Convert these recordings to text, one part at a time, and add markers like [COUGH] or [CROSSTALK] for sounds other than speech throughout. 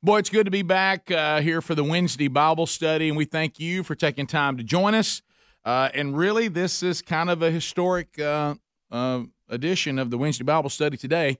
Boy, it's good to be back uh, here for the Wednesday Bible study, and we thank you for taking time to join us. Uh, and really, this is kind of a historic uh, uh edition of the Wednesday Bible study today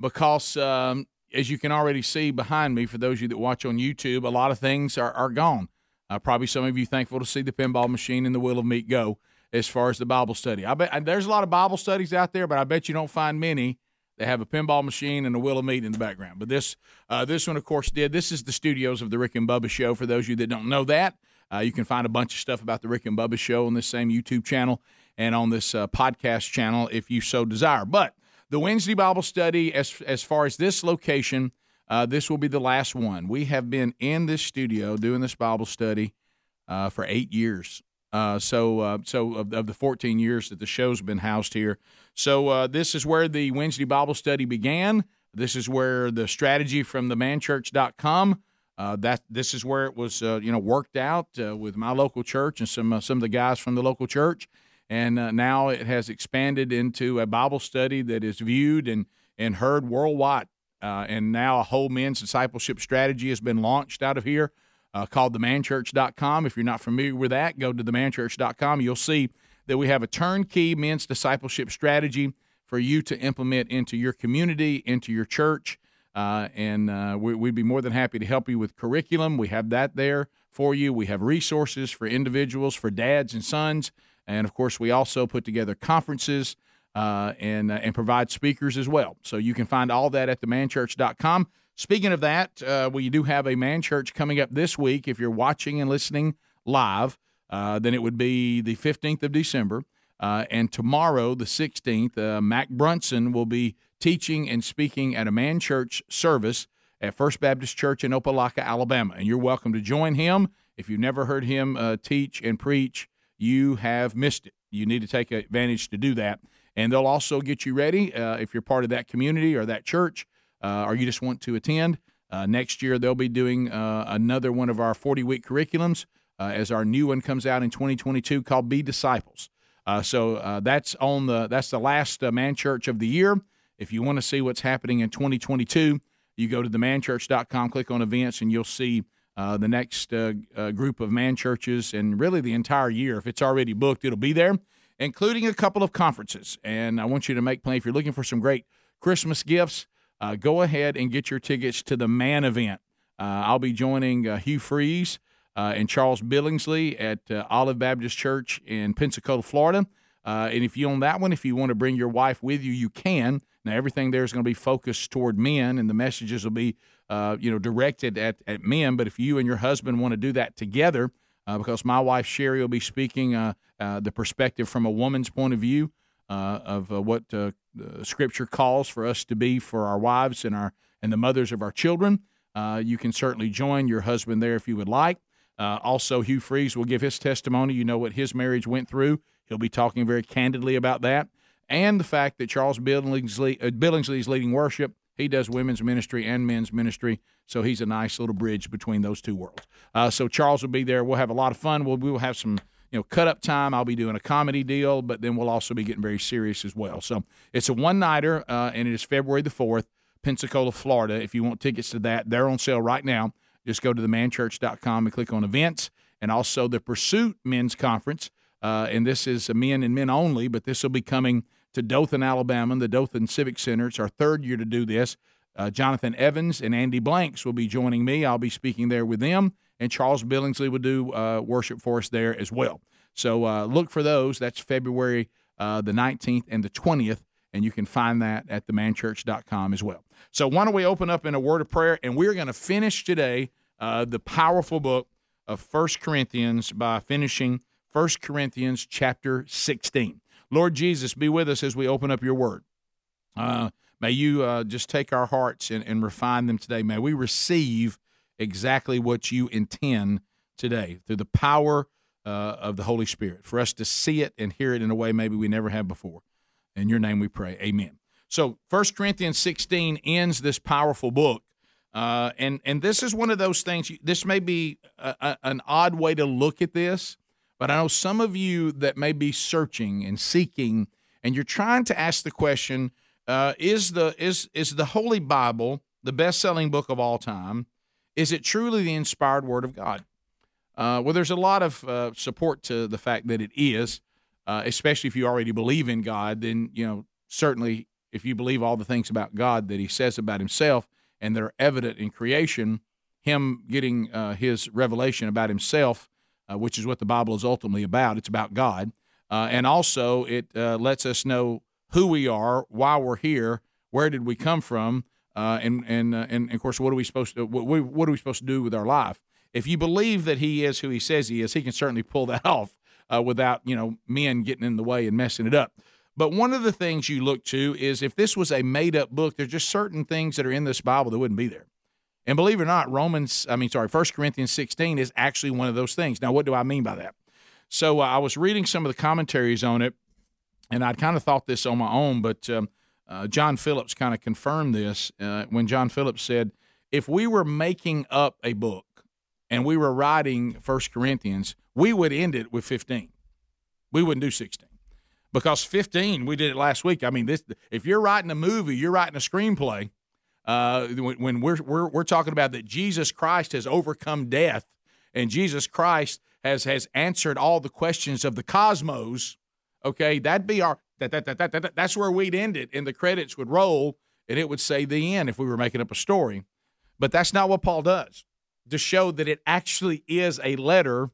because, um, as you can already see behind me, for those of you that watch on YouTube, a lot of things are, are gone. Uh, probably some of you thankful to see the pinball machine and the wheel of meat go as far as the Bible study. I bet there's a lot of Bible studies out there, but I bet you don't find many they have a pinball machine and a wheel of meat in the background. But this uh, this one, of course, did. This is the studios of the Rick and Bubba Show. For those of you that don't know that, uh, you can find a bunch of stuff about the Rick and Bubba Show on this same YouTube channel and on this uh, podcast channel if you so desire. But the Wednesday Bible study, as as far as this location, uh, this will be the last one. We have been in this studio doing this Bible study uh, for eight years. Uh, so, uh, so of, of, the 14 years that the show's been housed here, so uh, this is where the Wednesday Bible study began. This is where the strategy from the manchurch.com. Uh, that this is where it was, uh, you know, worked out uh, with my local church and some uh, some of the guys from the local church, and now it has expanded into a Bible study that is viewed and and heard worldwide. and now a whole men's discipleship strategy has been launched out of here uh, called themanchurch.com. If you're not familiar with that, go to themanchurch.com. You'll see that we have a turnkey men's discipleship strategy for you to implement into your community, into your church. Uh, and uh, we, would be more than happy to help you with curriculum. We have that there for you. We have resources for individuals, for dads and sons. And of course, we also put together conferences uh, and, uh, and provide speakers as well. So you can find all that at themanchurch.com. Speaking of that, uh, we do have a man church coming up this week. If you're watching and listening live, uh, then it would be the 15th of December. Uh, and tomorrow, the 16th, uh, Mac Brunson will be teaching and speaking at a man church service at First Baptist Church in Opelika, Alabama. And you're welcome to join him. If you've never heard him uh, teach and preach, you have missed it. You need to take advantage to do that. And they'll also get you ready uh, if you're part of that community or that church or you just want to attend. Uh, next year, they'll be doing uh, another one of our 40 week curriculums as our new one comes out in 2022 called Be Disciples. so that's on the that's the last man church of the year. If you want to see what's happening in 2022, you go to themanchurch.com, click on events, and you'll see uh, the next uh, uh, group of man churches and really the entire year. If it's already booked, it'll be there, including a couple of conferences. And I want you to make plans. If you're looking for some great Christmas gifts, uh, go ahead and get your tickets to the man event. Uh, I'll be joining uh, Hugh Freeze uh, and Charles Billingsley at uh, Olive Baptist Church in Pensacola, Florida. Uh, and if you own that one, if you want to bring your wife with you, you can. Now everything there is going to be focused toward men, and the messages will be, you know, directed at, at men. But if you and your husband want to do that together, because my wife Sherry will be speaking the perspective from a woman's point of view, of uh, what uh, Scripture calls for us to be for our wives and our and the mothers of our children. you can certainly join your husband there if you would like. also, Hugh Freeze will give his testimony. You know what his marriage went through. He'll be talking very candidly about that and the fact that Charles Billingsley, uh, Billingsley is leading worship. He does women's ministry and men's ministry, so he's a nice little bridge between those two worlds. Uh, so Charles will be there. We'll have a lot of fun. We'll, we'll have some you know, cut up time. I'll be doing a comedy deal, but then we'll also be getting very serious as well. So it's a one nighter, uh, and it is February the 4th, Pensacola, Florida. If you want tickets to that, they're on sale right now. Just go to themanchurch.com and click on events, and also the Pursuit Men's Conference. Uh, and this is men and men only, but this will be coming to Dothan, Alabama, the Dothan Civic Center. It's our third year to do this. Uh, Jonathan Evans and Andy Blanks will be joining me. I'll be speaking there with them and Charles Billingsley will do uh, worship for us there as well. So uh, look for those. That's February uh, the 19th and the 20th, and you can find that at themanchurch.com as well. So why don't we open up in a word of prayer, and we're going to finish today uh, the powerful book of First Corinthians by finishing First Corinthians chapter 16. Lord Jesus, be with us as we open up your word. Uh, may you uh, just take our hearts and, and refine them today. May we receive exactly what you intend today through the power uh, of the Holy Spirit for us to see it and hear it in a way maybe we never have before. In your name we pray. Amen. So, 1 Corinthians 16 ends this powerful book. Uh, and, and this is one of those things, this may be a, a, an odd way to look at this, but I know some of you that may be searching and seeking, and you're trying to ask the question uh, is, the, is, is the Holy Bible the best selling book of all time? Is it truly the inspired Word of God? Uh, well, there's a lot of uh, support to the fact that it is, uh, especially if you already believe in God. Then you know certainly if you believe all the things about God that He says about Himself and they're evident in creation, Him getting uh, His revelation about Himself, uh, which is what the Bible is ultimately about. It's about God, uh, and also it lets us know who we are, why we're here, where did we come from, and and and of course what are we supposed to what, what are we supposed to do with our life if you believe that he is who he says he is, he can certainly pull that [LAUGHS] off uh, without you know men getting in the way and messing it up. But one of the things you look to is if this was a made up book, there's just certain things that are in this Bible that wouldn't be there. And believe it or not, Romans, I mean, sorry, First Corinthians 16 is actually one of those things. Now, what do I mean by that? So uh, I was reading some of the commentaries on it, and I'd kind of thought this on my own, but um, uh, John Phillips kind of confirmed this uh, when John Phillips said, if we were making up a book, and we were writing First Corinthians, we would end it with 15. We wouldn't do 16 because 15 we did it last week. I mean, this if you're writing a movie, you're writing a screenplay. Uh, when we're, we're we're talking about that Jesus Christ has overcome death and Jesus Christ has has answered all the questions of the cosmos. Okay, that'd be our that that that, that, that that's where we'd end it, and the credits would roll, and it would say the end if we were making up a story. But that's not what Paul does to show that it actually is a letter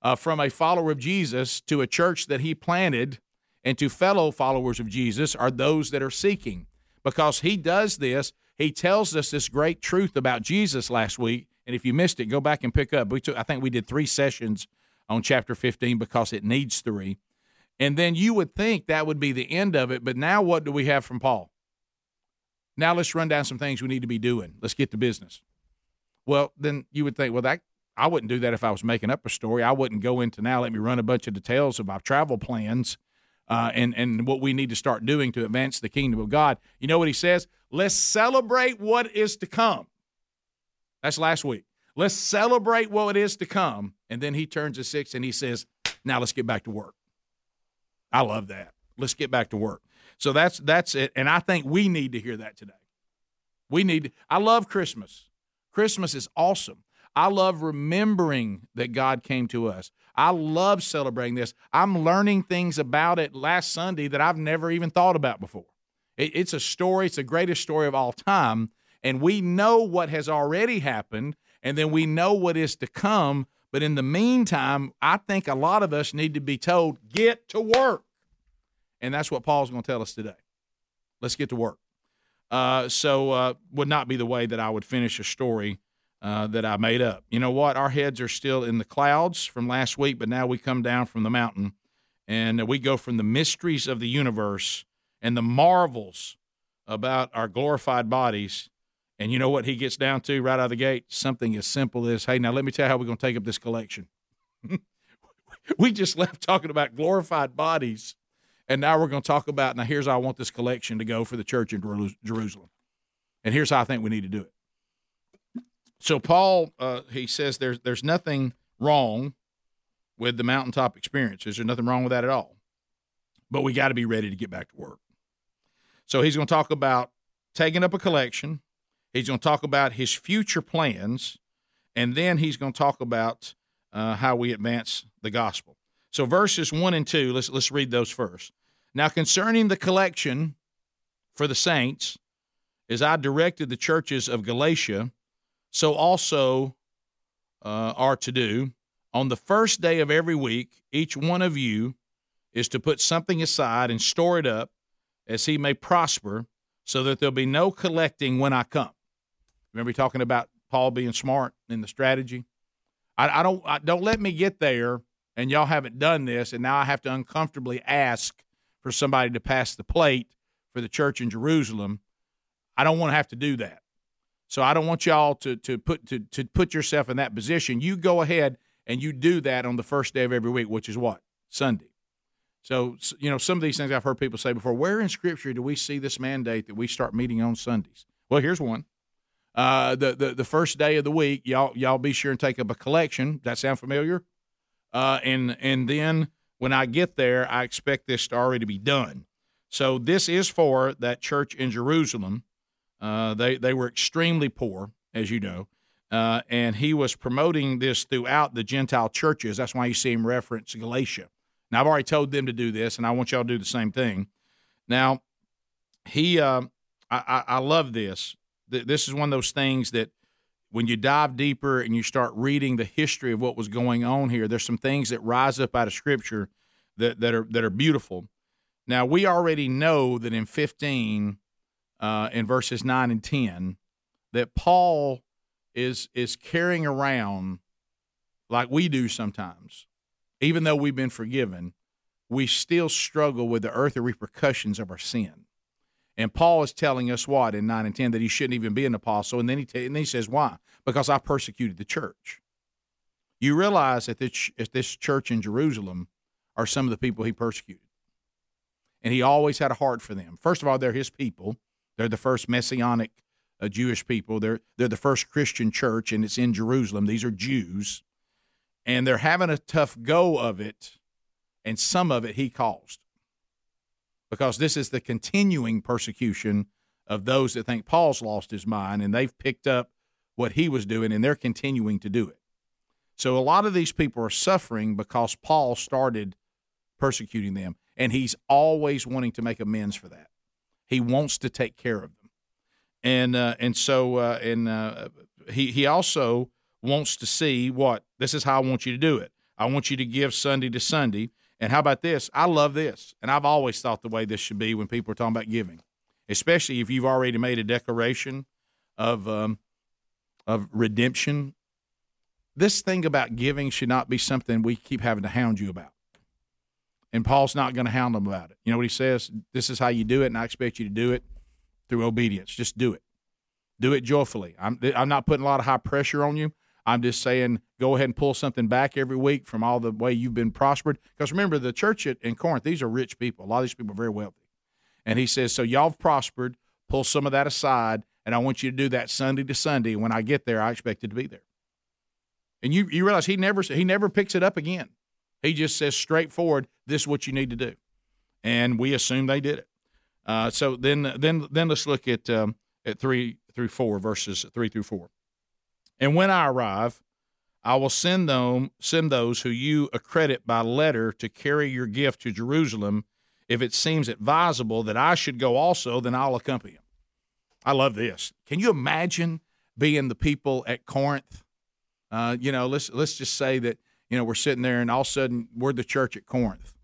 uh, from a follower of Jesus to a church that he planted and to fellow followers of Jesus are those that are seeking. Because he does this, he tells us this great truth about Jesus last week. And if you missed it, go back and pick up. We took, I think we did three sessions on chapter 15 because it needs three. And then you would think that would be the end of it. But now what do we have from Paul? Now let's run down some things we need to be doing. Let's get to business. Well, then you would think, well, that I wouldn't do that if I was making up a story. I wouldn't go into now. Let me run a bunch of details of my travel plans, uh, and and what we need to start doing to advance the kingdom of God. You know what he says? Let's celebrate what is to come. That's last week. Let's celebrate what is to come. And then he turns to six and he says, "Now let's get back to work." I love that. Let's get back to work. So that's that's it. And I think we need to hear that today. We need. I love Christmas. Christmas is awesome. I love remembering that God came to us. I love celebrating this. I'm learning things about it last Sunday that I've never even thought about before. It, it's a story, it's the greatest story of all time. And we know what has already happened, and then we know what is to come. But in the meantime, I think a lot of us need to be told, get to work. And that's what Paul's going to tell us today. Let's get to work. Uh, so uh, would not be the way that I would finish a story uh, that I made up. You know what? Our heads are still in the clouds from last week, but now we come down from the mountain and we go from the mysteries of the universe and the marvels about our glorified bodies. And you know what he gets down to right out of the gate? Something as simple as, hey, now let me tell you how we're going to take up this collection. [LAUGHS] we just left talking about glorified bodies and now we're going to talk about now here's how I want this collection to go for the church in Jerusalem. And here's how I think we need to do it. So Paul, uh, he says there's there's nothing wrong with the mountaintop experiences. There's nothing wrong with that at all. But we got to be ready to get back to work. So he's going to talk about taking up a collection. He's going to talk about his future plans, and then he's going to talk about uh, how we advance the gospel. So verses one and two, let's let's read those first. Now concerning the collection for the saints, as I directed the churches of Galatia, so also uh, are to do. On the first day of every week, each one of you is to put something aside and store it up as he may prosper, so that there'll be no collecting when I come. Remember talking about Paul being smart in the strategy? I, I don't I, don't let me get there and y'all haven't done this, and now I have to uncomfortably ask for somebody to pass the plate for the church in Jerusalem. I don't want to have to do that. So I don't want y'all to to put to, to put yourself in that position. You go ahead and you do that on the first day of every week, which is what? Sunday. So you know, some of these things I've heard people say before, where in scripture do we see this mandate that we start meeting on Sundays? Well, here's one. Uh, the, the the first day of the week, y'all y'all be sure and take up a collection. That sound familiar? Uh, and and then when I get there, I expect this to already be done. So this is for that church in Jerusalem. Uh, they they were extremely poor, as you know, uh, and he was promoting this throughout the Gentile churches. That's why you see him reference Galatia. Now, I've already told them to do this, and I want y'all to do the same thing. Now, he, uh, I, I, love this. This is one of those things that when you dive deeper and you start reading the history of what was going on here, there's some things that rise up out of Scripture that, that are that are beautiful. Now, we already know that in 15, uh, in verses 9 and 10, that Paul is is carrying around like we do sometimes, even though we've been forgiven, we still struggle with the earthly repercussions of our sin. And Paul is telling us what in 9 and 10 that he shouldn't even be an apostle. And then he, t- and then he says, Why? Because I persecuted the church. You realize that this, this church in Jerusalem are some of the people he persecuted. And he always had a heart for them. First of all, they're his people, they're the first messianic uh, Jewish people. They're they're the first Christian church, and it's in Jerusalem. These are Jews, and they're having a tough go of it, and some of it he caused, because this is the continuing persecution of those that think Paul's lost his mind, and they've picked up what he was doing, and they're continuing to do it. So a lot of these people are suffering because Paul started persecuting them, and he's always wanting to make amends for that. He wants to take care of them and uh, and so uh, and uh, he he also wants to see what this is how I want you to do it. I want you to give Sunday to Sunday. And how about this? I love this, and I've always thought the way this should be when people are talking about giving, especially if you've already made a declaration of um, of redemption. This thing about giving should not be something we keep having to hound you about. And Paul's not going to hound them about it. You know what he says? This is how you do it, and I expect you to do it through obedience. Just do it. Do it joyfully. I'm I'm not putting a lot of high pressure on you. I'm just saying go ahead and pull something back every week from all the way you've been prospered. Because remember, the church at, in Corinth, these are rich people. A lot of these people are very wealthy. And he says, so y'all have prospered. Pull some of that aside, and I want you to do that Sunday to Sunday. When I get there, I expect it to be there. And you you realize he never he never picks it up again. He just says straightforward, this is what you need to do. And we assume they did it. Uh, so then, then, then let's look at um, at three through four verses three through four. And when I arrive, I will send them send those who you accredit by letter to carry your gift to Jerusalem. If it seems advisable that I should go also, then I'll accompany them. I love this. Can you imagine being the people at Corinth? Uh, you know, let's let's just say that you know we're sitting there, and all of a sudden we're the church at Corinth,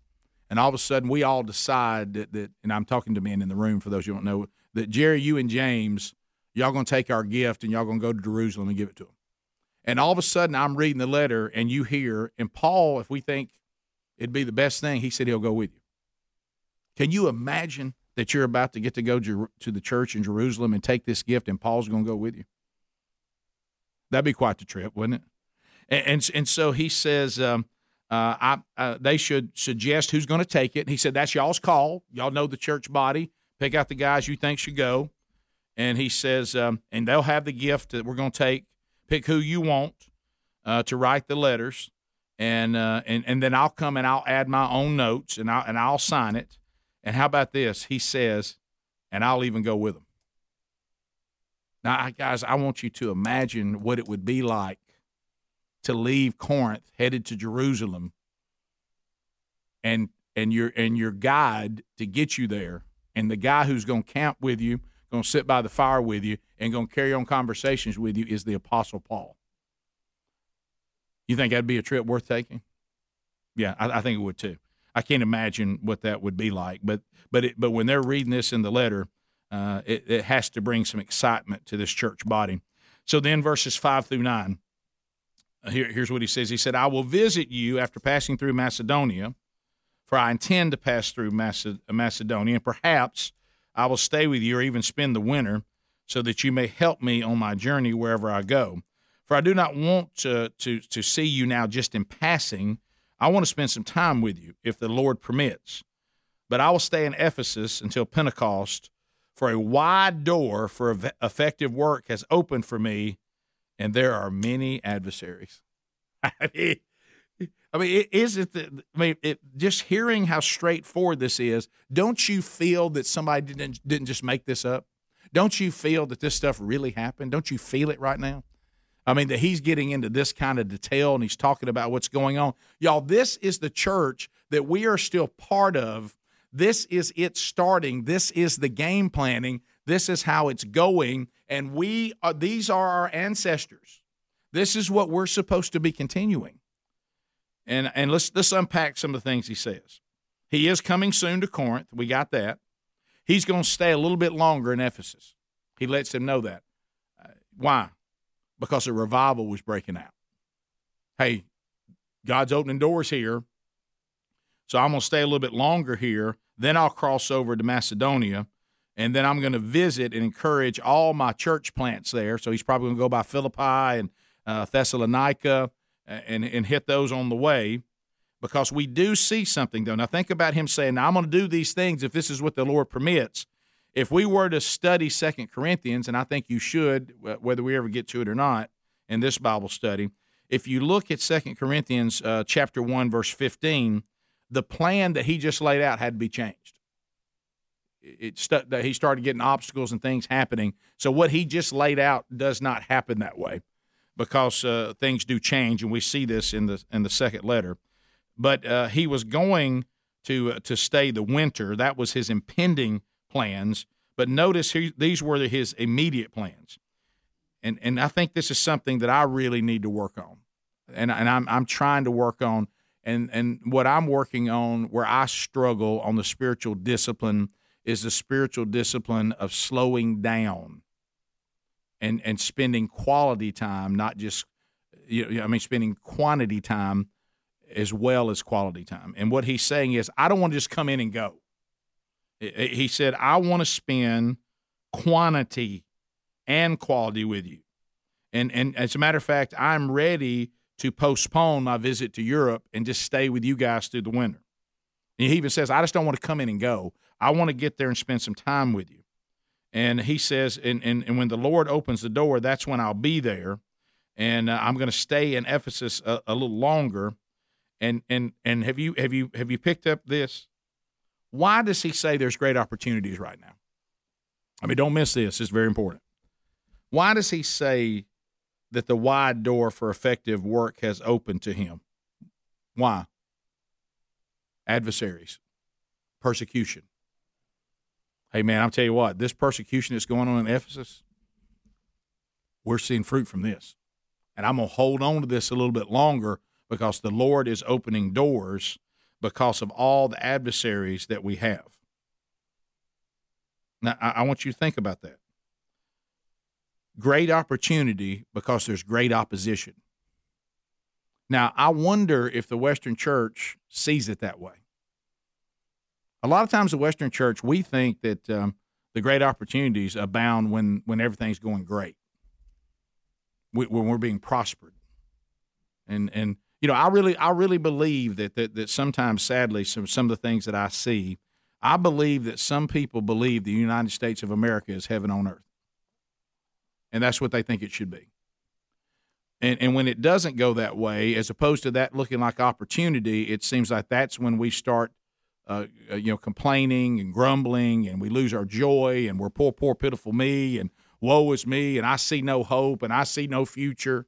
and all of a sudden we all decide that, that and I'm talking to men in the room for those you don't know that Jerry, you and James, y'all gonna take our gift and y'all gonna go to Jerusalem and give it to them. And all of a sudden I'm reading the letter and you hear, and Paul, if we think it'd be the best thing, he said he'll go with you. Can you imagine that you're about to get to go to the church in Jerusalem and take this gift, and Paul's going to go with you? That'd be quite the trip, wouldn't it? And and, and so he says, um, uh, I, uh, they should suggest who's going to take it. he said, That's y'all's call. Y'all know the church body. Pick out the guys you think should go. And he says, um, and they'll have the gift that we're going to take. Pick who you want uh, to write the letters. And, uh, and, and then I'll come and I'll add my own notes and I'll, and I'll sign it. And how about this? He says, and I'll even go with them. Now, guys, I want you to imagine what it would be like to leave Corinth, headed to Jerusalem, and and your and your guide to get you there, and the guy who's going to camp with you, going to sit by the fire with you, and going to carry on conversations with you is the Apostle Paul. You think that'd be a trip worth taking? Yeah, I, I think it would too. I can't imagine what that would be like, but but it, but when they're reading this in the letter, uh, it, it has to bring some excitement to this church body. So then, verses five through nine. Here, here's what he says. He said, I will visit you after passing through Macedonia, for I intend to pass through Macedonia, and perhaps I will stay with you or even spend the winter, so that you may help me on my journey wherever I go. For I do not want to, to, to see you now just in passing. I want to spend some time with you, if the Lord permits. But I will stay in Ephesus until Pentecost, for a wide door for effective work has opened for me and there are many adversaries. [LAUGHS] I mean, is it? The, I mean, it, just hearing how straightforward this is, don't you feel that somebody didn't didn't just make this up? Don't you feel that this stuff really happened? Don't you feel it right now? I mean, that he's getting into this kind of detail and he's talking about what's going on. Y'all, this is the church that we are still part of. This is it starting. This is the game planning. This is how it's going. And we are, these are our ancestors. This is what we're supposed to be continuing. And, and let's, let's unpack some of the things he says. He is coming soon to Corinth. We got that. He's going to stay a little bit longer in Ephesus. He lets them know that. Uh, why? because a revival was breaking out. Hey, God's opening doors here. So I'm going to stay a little bit longer here. Then I'll cross over to Macedonia. And then I'm going to visit and encourage all my church plants there. So he's probably going to go by Philippi and uh, Thessalonica and, and hit those on the way because we do see something, though. Now, think about him saying, Now I'm going to do these things if this is what the Lord permits if we were to study Second Corinthians, and I think you should, whether we ever get to it or not, in this Bible study, if you look at Second Corinthians uh, chapter one verse fifteen, the plan that he just laid out had to be changed. It st- he started getting obstacles and things happening. So what he just laid out does not happen that way, because uh, things do change, and we see this in the in the second letter. But uh, he was going to uh, to stay the winter. That was his impending plans, but notice he, these were his immediate plans. And, and I think this is something that I really need to work on. And, and I'm, I'm trying to work on. And, and what I'm working on, where I struggle on the spiritual discipline, is the spiritual discipline of slowing down and, and spending quality time, not just, you know, I mean, spending quantity time as well as quality time. And what he's saying is, I don't want to just come in and go. He said, I want to spend quantity and quality with you. And, and as a matter of fact, I'm ready to postpone my visit to Europe and just stay with you guys through the winter. And he even says, I just don't want to come in and go. I want to get there and spend some time with you. And he says, and, and, and when the Lord opens the door, that's when I'll be there. And uh, I'm going to stay in Ephesus a, a little longer. And, and, and have you, have you, have you picked up this? Why does he say there's great opportunities right now? I mean, don't miss this. It's very important. Why does he say that the wide door for effective work has opened to him? Why? Adversaries, persecution. Hey, man, I'll tell you what, this persecution that's going on in Ephesus, we're seeing fruit from this. And I'm going to hold on to this a little bit longer because the Lord is opening doors because of all the adversaries that we have. Now, I, I want you to think about that. Great opportunity because there's great opposition. Now, I wonder if the Western church sees it that way. A lot of times, the Western church, we think that um, the great opportunities abound when, when everything's going great, when we're being prospered. And, and you know, I really, I really believe that that, that sometimes, sadly, some some of the things that I see, I believe that some people believe the United States of America is heaven on earth, and that's what they think it should be. And and when it doesn't go that way, as opposed to that looking like opportunity, it seems like that's when we start, uh, uh you know, complaining and grumbling, and we lose our joy, and we're poor, poor, pitiful me, and woe is me, and I see no hope, and I see no future.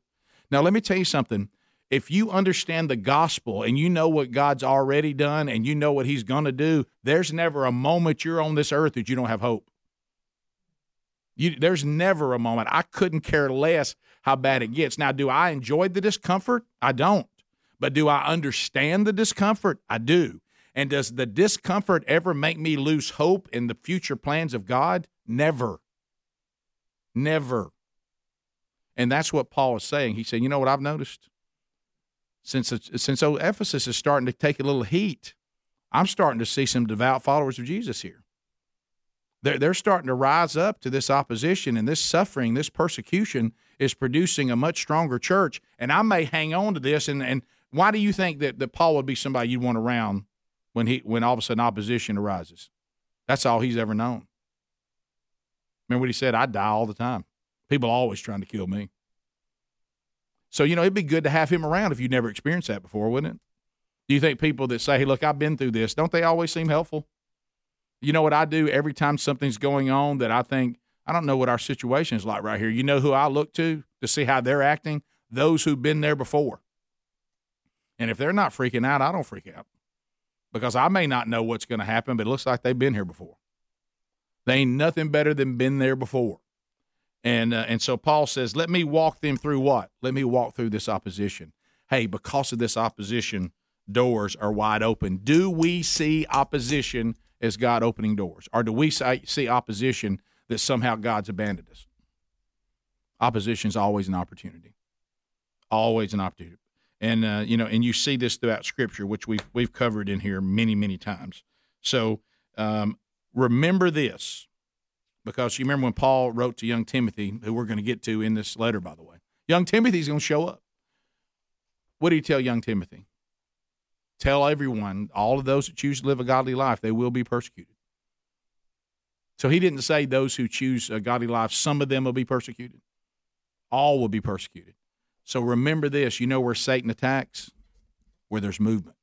Now, let me tell you something if you understand the gospel and you know what God's already done and you know what He's going to do, there's never a moment you're on this earth that you don't have hope. You, there's never a moment. I couldn't care less how bad it gets. Now, do I enjoy the discomfort? I don't. But do I understand the discomfort? I do. And does the discomfort ever make me lose hope in the future plans of God? Never. Never. And that's what Paul is saying. He said, You know what I've noticed? since since Ephesus is starting to take a little heat, I'm starting to see some devout followers of Jesus here. They're, they're starting to rise up to this opposition and this suffering, this persecution is producing a much stronger church. And I may hang on to this. And, and why do you think that, that Paul would be somebody you'd want around when he when all of a sudden opposition arises? That's all he's ever known. Remember what he said? I die all the time. People always trying to kill me. So, you know, it'd be good to have him around if you've never experienced that before, wouldn't it? Do you think people that say, hey, look, I've been through this, don't they always seem helpful? You know what I do every time something's going on that I think I don't know what our situation is like right here. You know who I look to to see how they're acting? Those who've been there before. And if they're not freaking out, I don't freak out because I may not know what's going to happen, but it looks like they've been here before. They ain't nothing better than been there before. And uh, and so Paul says, "Let me walk them through what? Let me walk through this opposition. Hey, because of this opposition, doors are wide open. Do we see opposition as God opening doors, or do we see opposition that somehow God's abandoned us? Opposition is always an opportunity. Always an opportunity and uh, you know, and you see this throughout Scripture, which we've we've covered in here many many times. So um, remember this, because you remember when Paul wrote to young Timothy, who we're going to get to in this letter, by the way. Young Timothy's going to show up. What do you tell young Timothy? Tell everyone, all of those that choose to live a godly life, they will be persecuted. So he didn't say those who choose a godly life, some of them will be persecuted. All will be persecuted. So remember this you know where Satan attacks? Where there's movement.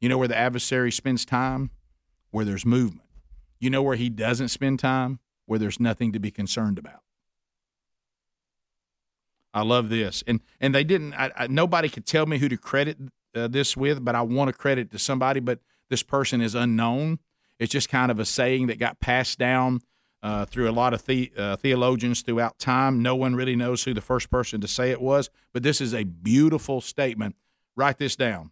You know where the adversary spends time? Where there's movement. You know where he doesn't spend time? Where there's nothing to be concerned about. I love this, and and they didn't. I, I, nobody could tell me who to credit uh, this with, but I want to credit to somebody. But this person is unknown. It's just kind of a saying that got passed down uh, through a lot of the, uh, theologians throughout time. No one really knows who the first person to say it was, but this is a beautiful statement. Write this down.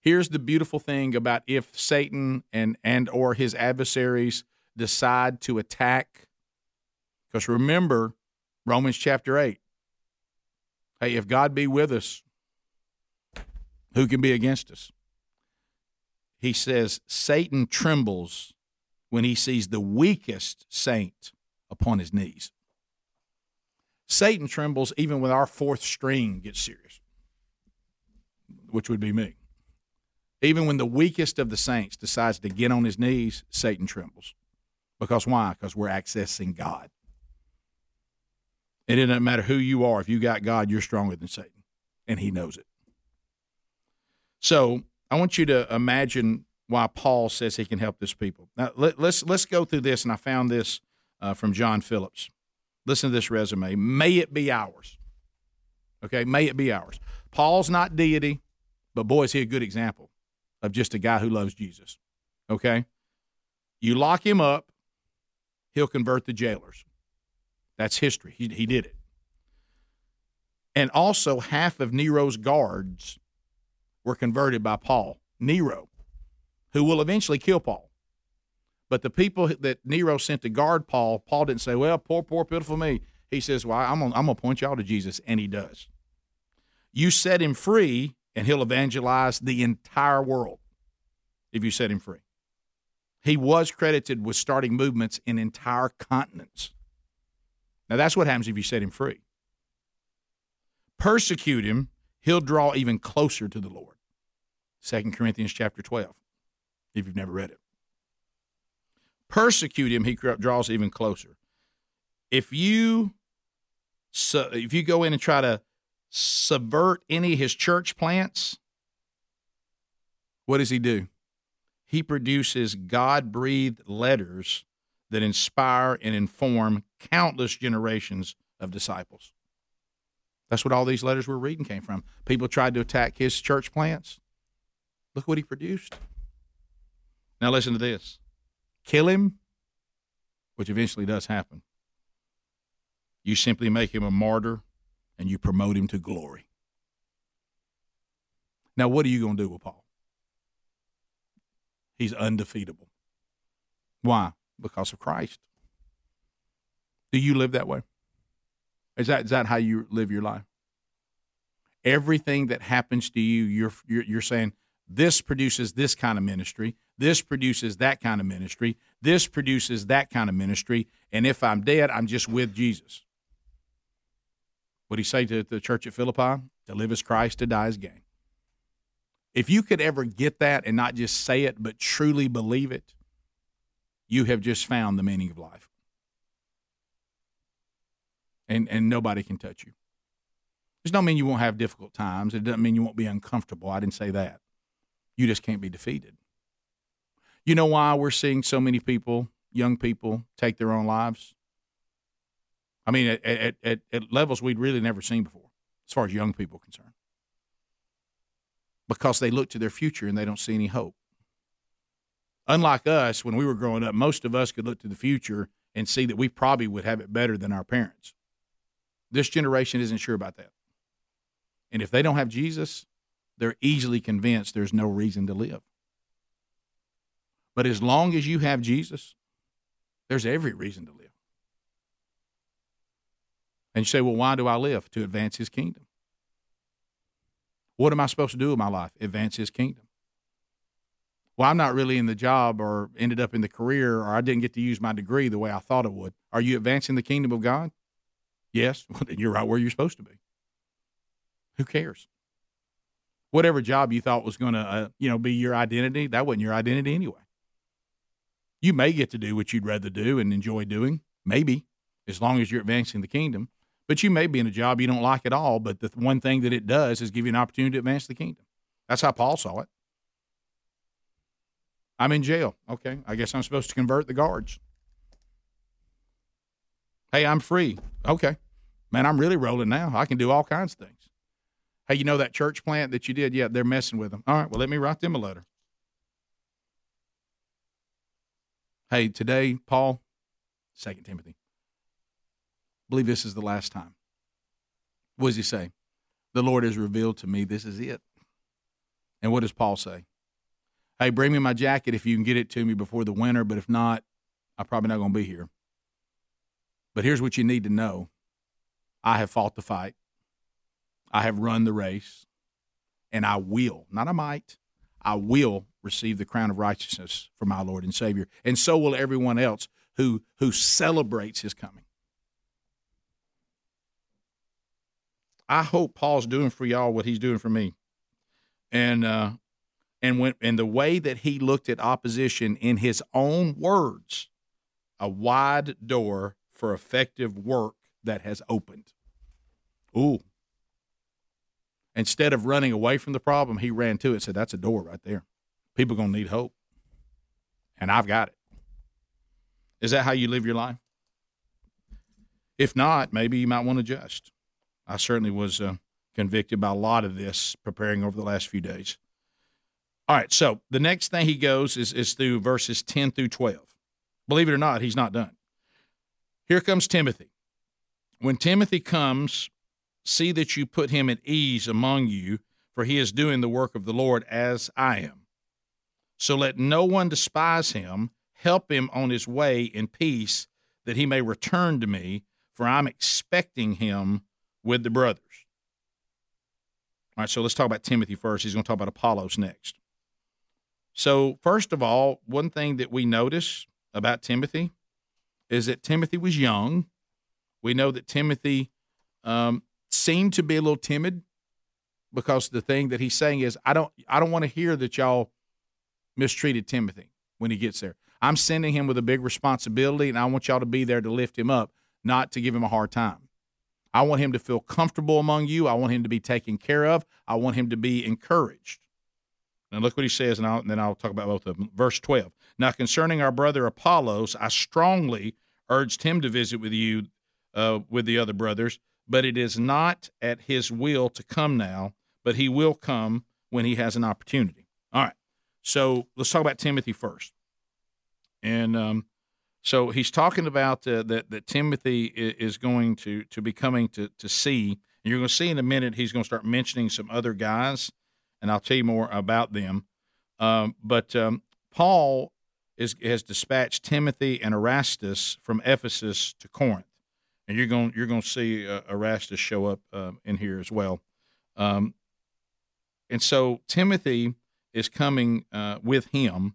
Here's the beautiful thing about if Satan and and or his adversaries decide to attack because remember Romans chapter 8. Hey, if God be with us, who can be against us? He says Satan trembles when he sees the weakest saint upon his knees. Satan trembles even when our fourth string gets serious, which would be me. Even when the weakest of the saints decides to get on his knees, Satan trembles. Because why? Because we're accessing God. It doesn't matter who you are. If you got God, you're stronger than Satan, and he knows it. So I want you to imagine why Paul says he can help this people. Now let, us let's, let's go through this, and I found this uh, from John Phillips. Listen to this resume. May it be ours. Okay, may it be ours. Paul's not deity, but boy, is he a good example of just a guy who loves Jesus. Okay, you lock him up, he'll convert the jailers. That's history. He, he did it. And also, half of Nero's guards were converted by Paul. Nero who will eventually kill Paul. But the people that Nero sent to guard Paul, Paul didn't say, Well, poor, poor, pitiful me. He says, Well, I'm going to point y'all to Jesus. And he does. You set him free, and he'll evangelize the entire world if you set him free. He was credited with starting movements in entire continents. Now, that's what happens if you set him free. Persecute him, he'll draw even closer to the Lord. 2 Corinthians chapter 12 if you've never read it. Persecute him, he draws even closer. If you so if you go in and try to subvert any of his church plants, what does he do? He produces God breathed letters that inspire and inform countless generations of disciples. That's what all these letters we're reading came from. People tried to attack his church plants. Look what he produced. Now, listen to this kill him, which eventually does happen. You simply make him a martyr and you promote him to glory. Now, what are you going to do with Paul? He's undefeatable. Why? Because of Christ. Do you live that way? Is that, is that how you live your life? Everything that happens to you, you're, you're, you're saying, this produces this kind of ministry. This produces that kind of ministry. This produces that kind of ministry. And if I'm dead, I'm just with Jesus. What did he say to the church at Philippi? To live as Christ, to die as gain. If you could ever get that and not just say it, but truly believe it, you have just found the meaning of life. And, and nobody can touch you. This don't mean you won't have difficult times. It doesn't mean you won't be uncomfortable. I didn't say that. You just can't be defeated. You know why we're seeing so many people young people take their own lives? I mean, at, at, at, at levels we'd really never seen before, as far as young people are concerned, because they look to their future and they don't see any hope. Unlike us, when we were growing up, most of us could look to the future and see that we probably would have it better than our parents. This generation isn't sure about that. And if they don't have Jesus, they're easily convinced there's no reason to live. But as long as you have Jesus, there's every reason to live. And you say, well, why do I live? To advance his kingdom. What am I supposed to do with my life? Advance his kingdom. Well, I'm not really in the job or ended up in the career or I didn't get to use my degree the way I thought I would. Are you advancing the kingdom of God? Yes. [LAUGHS] Well, then you're right where you're supposed to be. Who cares? Whatever job you thought was going to, uh, you know, be your identity, that wasn't your identity anyway. You may get to do what you'd rather do and enjoy doing, maybe, as long as you're advancing the kingdom. But you may be in a job you don't like at all, but the one thing that it does is give you an opportunity to advance the kingdom. That's how Paul saw it. I'm in jail. Okay, I guess I'm supposed to convert the guards. Hey, I'm free. Okay. Man, I'm really rolling now. I can do all kinds of things. Hey, you know that church plant that you did? Yeah, they're messing with them. All right, well, let me write them a letter. Hey, today, Paul, Second Timothy, believe this is the last time. What does he say? The Lord has revealed to me this is it. And what does Paul say? Hey, bring me my jacket if you can get it to me before the winter, but if not, I'm probably not going to be here. But here's what you need to know I have fought the fight, I have run the race, and I will, not I might, I will receive the crown of righteousness for my Lord and Savior. And so will everyone else who, who celebrates his coming. I hope Paul's doing for y'all what he's doing for me. And uh, and when and the way that he looked at opposition in his own words, a wide door for effective work that has opened. Ooh. Instead of running away from the problem, he ran to it and said, That's a door right there. People gonna need hope. And I've got it. Is that how you live your life? If not, maybe you might want to adjust. I certainly was uh, convicted by a lot of this preparing over the last few days. All right, so the next thing he goes is, is through verses 10 through 12. Believe it or not, he's not done. Here comes Timothy. When Timothy comes, see that you put him at ease among you, for he is doing the work of the Lord as I am. So let no one despise him, help him on his way in peace, that he may return to me, for I'm expecting him with the brothers. All right, so let's talk about Timothy first. He's going to talk about Apollos next. So, first of all, one thing that we notice about Timothy is that Timothy was young. We know that Timothy um, seemed to be a little timid because the thing that he's saying is, I don't, I don't want to hear that y'all mistreated Timothy when he gets there. I'm sending him with a big responsibility, and I want y'all to be there to lift him up, not to give him a hard time. I want him to feel comfortable among you. I want him to be taken care of. I want him to be encouraged. And look what he says, and, and, then I'll talk about both of them. Verse 12. Now, concerning our brother Apollos, I strongly urged him to visit with you, uh, with the other brothers, but it is not at his will to come now, but he will come when he has an opportunity. All right. So let's talk about Timothy first. And um, so he's talking about uh, that, that Timothy is going to, to be coming to, to see. And you're going to see in a minute, he's going to start mentioning some other guys and I'll tell you more about them. Um, but um, Paul is, has dispatched Timothy and Erastus from Ephesus to Corinth, and you're going you're going to see uh, Erastus show up uh, in here as well. Um, and so Timothy is coming uh, with him,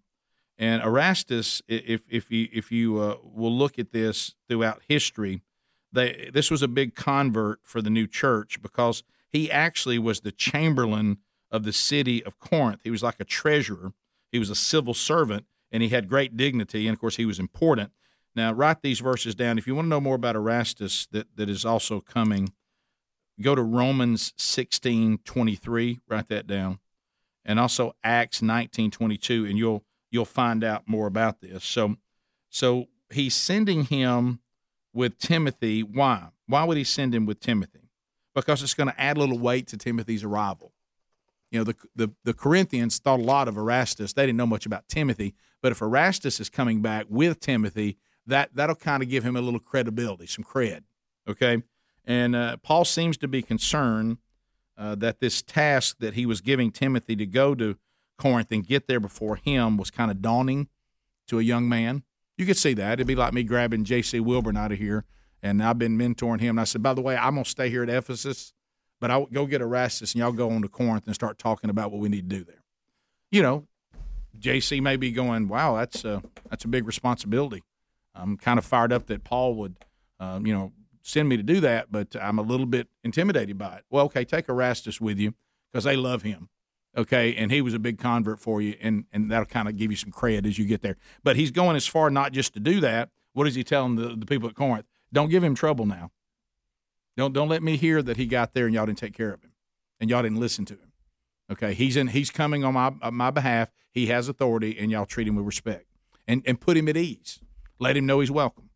and Erastus, if if you if you uh, will look at this throughout history, they this was a big convert for the new church because he actually was the chamberlain of the city of Corinth. He was like a treasurer, he was a civil servant, and he had great dignity. And of course, he was important. Now, write these verses down. If you want to know more about Erastus, that, that is also coming, go to Romans 16 23, write that down, and also Acts 19 22, and you'll you'll find out more about this. So, So he's sending him with Timothy. Why? Why would he send him with Timothy? Because it's going to add a little weight to Timothy's arrival. You know, the, the, the Corinthians thought a lot of Erastus. They didn't know much about Timothy. But if Erastus is coming back with Timothy, that, that'll kind of give him a little credibility, some cred. Okay? And uh, Paul seems to be concerned uh, that this task that he was giving Timothy to go to Corinth and get there before him was kind of daunting to a young man. You could see that. It'd be like me grabbing J.C. Wilburn out of here, and I've been mentoring him. And I said, by the way, I'm to stay here at Ephesus, but I'll go get Erastus, and y'all go on to Corinth and start talking about what we need to do there. You know, J.C. may be going, wow, that's a, that's a big responsibility. I'm kind of fired up that Paul would, um, you know, send me to do that, but I'm a little bit intimidated by it. Well, okay, take Erastus with you because they love him okay, and he was a big convert for you, and and that'll kind of give you some cred as you get there. But he's going as far not just to do that. What is he telling the, the people at Corinth? Don't give him trouble now. Don't don't let me hear that he got there and y'all didn't take care of him, and y'all didn't listen to him. Okay, he's in. He's coming on my on my behalf. He has authority, and y'all treat him with respect, and and put him at ease. Let him know he's welcome.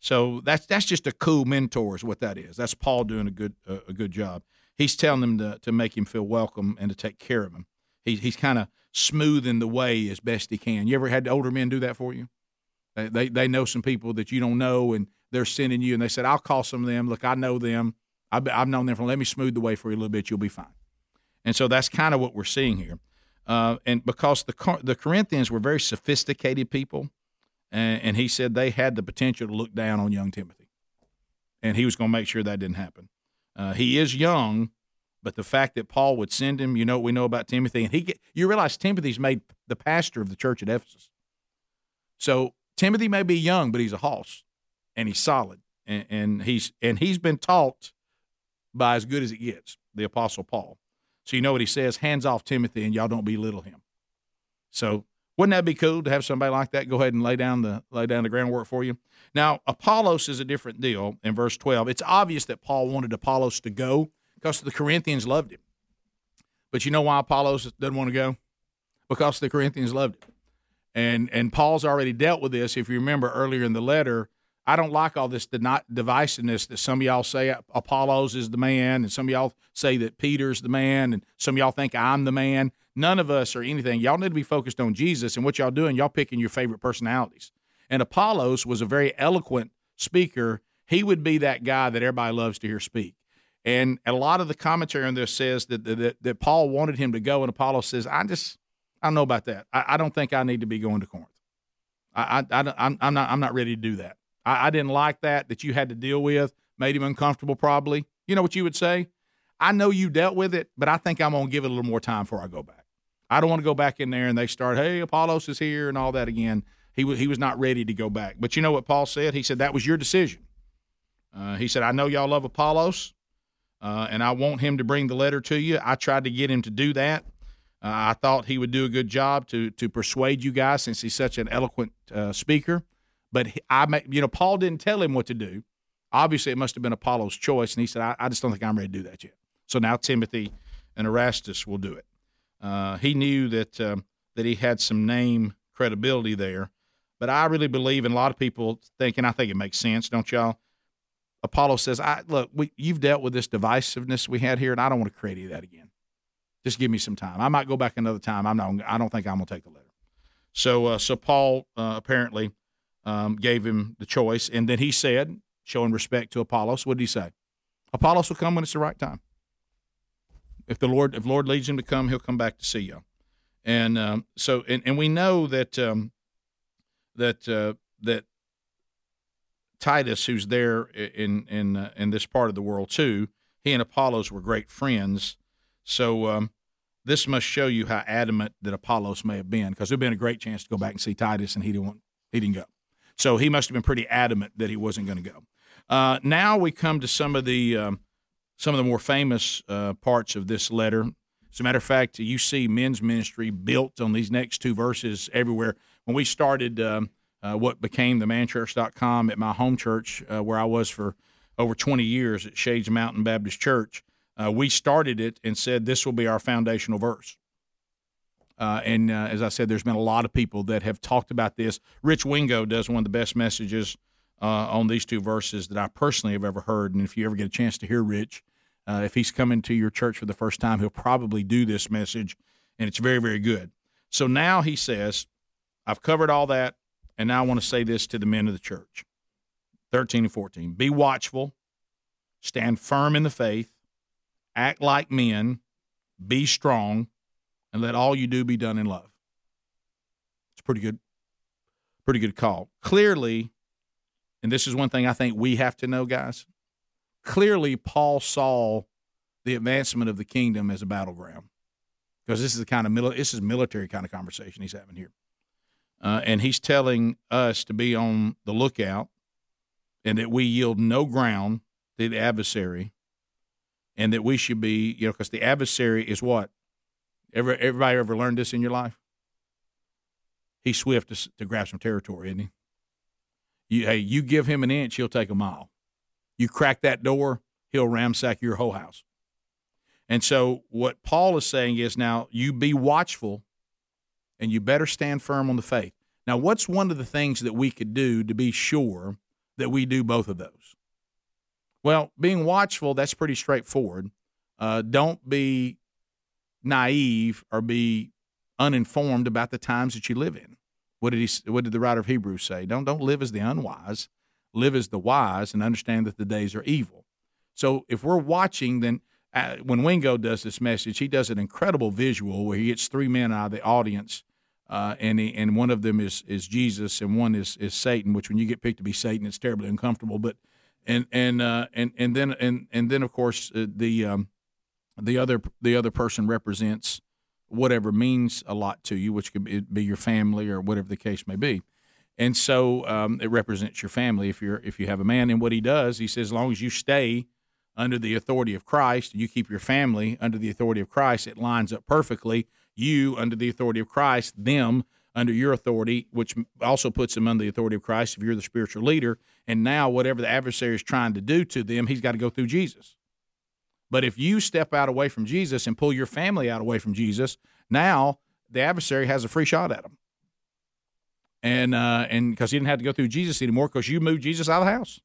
So that's that's just a cool mentor is what that is. That's Paul doing a good uh, a good job he's telling them to, to make him feel welcome and to take care of him. He, he's kind of smoothing the way as best he can. You ever had older men do that for you? They, they, they know some people that you don't know, and they're sending you, and they said, I'll call some of them. Look, I know them. I've, I've known them for, let me smooth the way for you a little bit. You'll be fine. And so that's kind of what we're seeing here. Uh, and because the, the Corinthians were very sophisticated people, and, he said they had the potential to look down on young Timothy. And he was going to make sure that didn't happen. Uh, he is young, but the fact that Paul would send him, you know we know about Timothy, and he get, you realize Timothy's made the pastor of the church at Ephesus. So Timothy may be young, but he's a hoss, and he's solid, and, and he's and he's been taught by as good as it gets, the Apostle Paul. So you know what he says: hands off Timothy, and y'all don't belittle him. So wouldn't that be cool to have somebody like that go ahead and lay down the lay down the groundwork for you? Now, Apollos is a different deal in verse 12. It's obvious that Paul wanted Apollos to go because the Corinthians loved him. But you know why Apollos doesn't want to go? Because the Corinthians loved him. And and Paul's already dealt with this. If you remember earlier in the letter, I don't like all this divisiveness that some of y'all say Apollos is the man, and some of y'all say that Peter's the man, and some of y'all think I'm the man. None of us or anything. Y'all need to be focused on Jesus and what y'all doing. Y'all picking your favorite personalities. And Apollos was a very eloquent speaker. He would be that guy that everybody loves to hear speak. And a lot of the commentary on this says that that, that Paul wanted him to go, and Apollos says, "I just I don't know about that. I, I don't think I need to be going to Corinth. I, I, I I'm not I'm not ready to do that. I, I didn't like that that you had to deal with. Made him uncomfortable, probably. You know what you would say? I know you dealt with it, but I think I'm gonna give it a little more time before I go back. I don't want to go back in there and they start, hey, Apollos is here and all that again. He was he was not ready to go back. But you know what Paul said? He said that was your decision. Uh, he said, I know y'all love Apollos, uh, and I want him to bring the letter to you. I tried to get him to do that. Uh, I thought he would do a good job to to persuade you guys since he's such an eloquent uh, speaker. But I, you know, Paul didn't tell him what to do. Obviously, it must have been Apollos' choice, and he said, I, I just don't think I'm ready to do that yet. So now Timothy and Erastus will do it. Uh, he knew that um, that he had some name credibility there, but I really believe, and a lot of people think, and I think it makes sense, don't y'all? Apollo says, "I look, we, you've dealt with this divisiveness we had here, and I don't want to create any of that again. Just give me some time. I might go back another time. I'm not. I don't think I'm gonna take the letter." So, uh, so Paul uh, apparently um, gave him the choice, and then he said, showing respect to Apollos, what did he say? Apollos will come when it's the right time. If the Lord, if Lord leads him to come, he'll come back to see you. And um, so, and, and we know that um, that uh, that Titus, who's there in in uh, in this part of the world too, he and Apollos were great friends. So um, this must show you how adamant that Apollos may have been, because there'd been a great chance to go back and see Titus, and he didn't want, he didn't go. So he must have been pretty adamant that he wasn't going to go. Uh, now we come to some of the um, some of the more famous uh, parts of this letter. As a matter of fact, you see men's ministry built on these next two verses everywhere. When we started um, uh, what became the manchurch.com at my home church, uh, where I was for over 20 years at Shades Mountain Baptist Church, uh, we started it and said this will be our foundational verse. Uh, and uh, as I said, there's been a lot of people that have talked about this. Rich Wingo does one of the best messages uh, on these two verses that I personally have ever heard. And if you ever get a chance to hear Rich, uh, if he's coming to your church for the first time, he'll probably do this message, and it's very, very good. So now he says, I've covered all that, and now I want to say this to the men of the church 13 and 14. Be watchful, stand firm in the faith, act like men, be strong, and let all you do be done in love. It's pretty good, pretty good call. Clearly, and this is one thing I think we have to know, guys clearly Paul saw the advancement of the kingdom as a battleground because this is the kind of mili- this is military kind of conversation he's having here, uh, and he's telling us to be on the lookout and that we yield no ground to the adversary, and that we should be you know because the adversary is what Ever, everybody ever learned this in your life? He's swift to, to grab some territory, isn't he? You, hey, you give him an inch, he'll take a mile. You crack that door, he'll ransack your whole house. And so, what Paul is saying is now you be watchful and you better stand firm on the faith. Now, what's one of the things that we could do to be sure that we do both of those? Well, being watchful, that's pretty straightforward. Uh, don't be naive or be uninformed about the times that you live in. What did he? What did the writer of Hebrews say? Don't don't live as the unwise, live as the wise and understand that the days are evil. So if we're watching, then uh, when Wingo does this message, he does an incredible visual where he gets three men out of the audience, uh, and he, and one of them is is Jesus, and one is is Satan. Which when you get picked to be Satan, it's terribly uncomfortable. But and and uh, and and then and and then of course uh, the um, the other the other person represents whatever means a lot to you, which could be your family or whatever the case may be and so um, it represents your family if you're if you have a man. And what he does, he says, as long as you stay under the authority of Christ, and you keep your family under the authority of Christ, it lines up perfectly. You under the authority of Christ, them under your authority, which also puts them under the authority of Christ if you're the spiritual leader. And now, whatever the adversary is trying to do to them, he's got to go through Jesus. But if you step out away from Jesus and pull your family out away from Jesus, now the adversary has a free shot at them and uh, and because he didn't have to go through Jesus anymore because you moved Jesus out of the house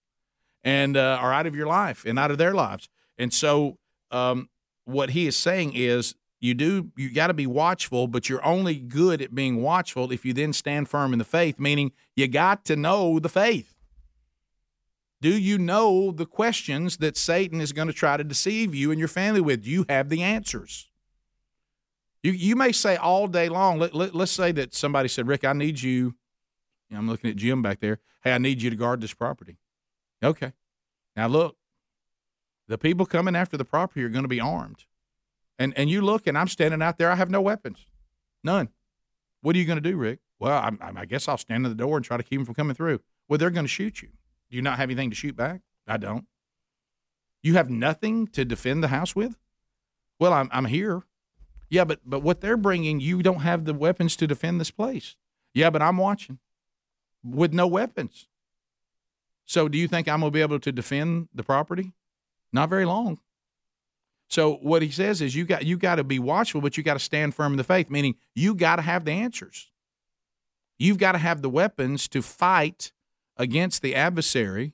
and uh, or out of your life and out of their lives. And so um, what he is saying is you do you got to be watchful, but you're only good at being watchful if you then stand firm in the faith. Meaning you got to know the faith. Do you know the questions that Satan is going to try to deceive you and your family with? Do you have the answers? You, you may say all day long, let, let, us say that somebody said, Rick, I need you I'm looking at Jim back there. Hey, I need you to guard this property. Okay. Now look, the people coming after the property are going to be armed. And and you look, and I'm standing out there. I have no weapons, none. What are you going to do, Rick? Well, I, I guess I'll stand in the door and try to keep them from coming through. Well, they're going to shoot you. Do you not have anything to shoot back? I don't. You have nothing to defend the house with? Well, I'm I'm here. Yeah, but but what they're bringing, you don't have the weapons to defend this place. Yeah, but I'm watching with no weapons. So, do you think I'm going to be able to defend the property? Not very long. So, what he says is you got you got to be watchful, but you got to stand firm in the faith. Meaning, you got to have the answers. You've got to have the weapons to fight against the adversary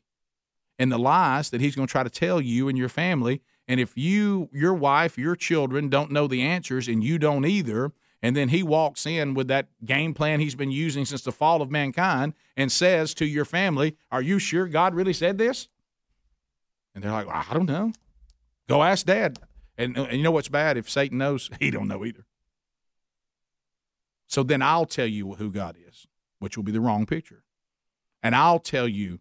and the lies that he's going to try to tell you and your family. And if you, your wife, your children don't know the answers, and you don't either, and then he walks in with that game plan he's been using since the fall of mankind and says to your family, Are you sure God really said this? And they're like, well, I don't know. Go ask dad. And, and you know what's bad? If Satan knows, [LAUGHS] he don't know either. So then I'll tell you who God is, which will be the wrong picture. And I'll tell you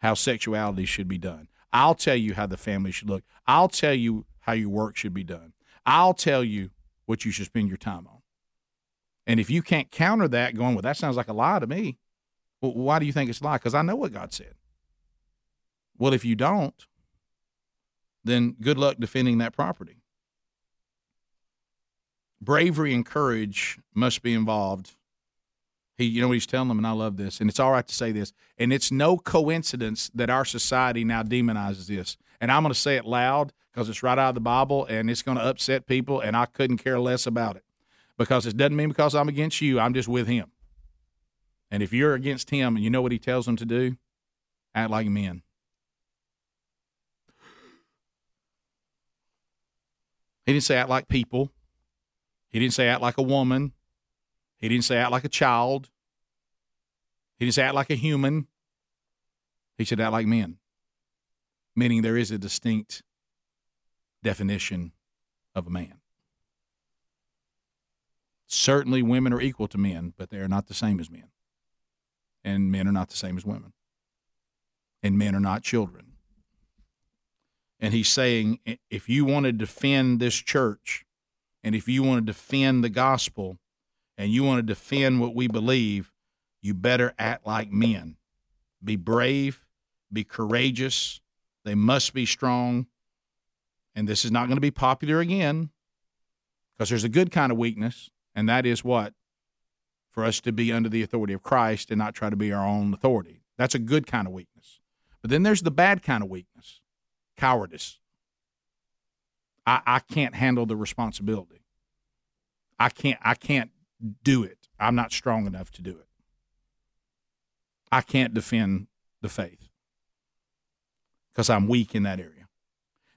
how sexuality should be done. I'll tell you how the family should look. I'll tell you how your work should be done. I'll tell you what you should spend your time on. And if you can't counter that, going, well, that sounds like a lie to me. Well, why do you think it's a lie? Because I know what God said. Well, if you don't, then good luck defending that property. Bravery and courage must be involved. He, you know what he's telling them, and I love this, and it's all right to say this, and it's no coincidence that our society now demonizes this. And I'm going to say it loud because it's right out of the Bible and it's going to upset people, and I couldn't care less about it. because it doesn't mean because I'm against you, I'm just with him. And if you're against him and you know what he tells them to do, act like men. He didn't say act like people. He didn't say act like a woman. He didn't say act like a child. He didn't say act like a human. He said act like men, meaning there is a distinct definition of a man. Certainly, women are equal to men, but they are not the same as men. And men are not the same as women. And men are not children. And he's saying if you want to defend this church, and if you want to defend the gospel, and you want to defend what we believe, you better act like men. Be brave, be courageous. They must be strong. And this is not going to be popular again because there's a good kind of weakness, and that is what? For us to be under the authority of Christ and not try to be our own authority. That's a good kind of weakness. But then there's the bad kind of weakness cowardice. I, I can't handle the responsibility. I can't I can't do it. I'm not strong enough to do it. I can't defend the faith because I'm weak in that area.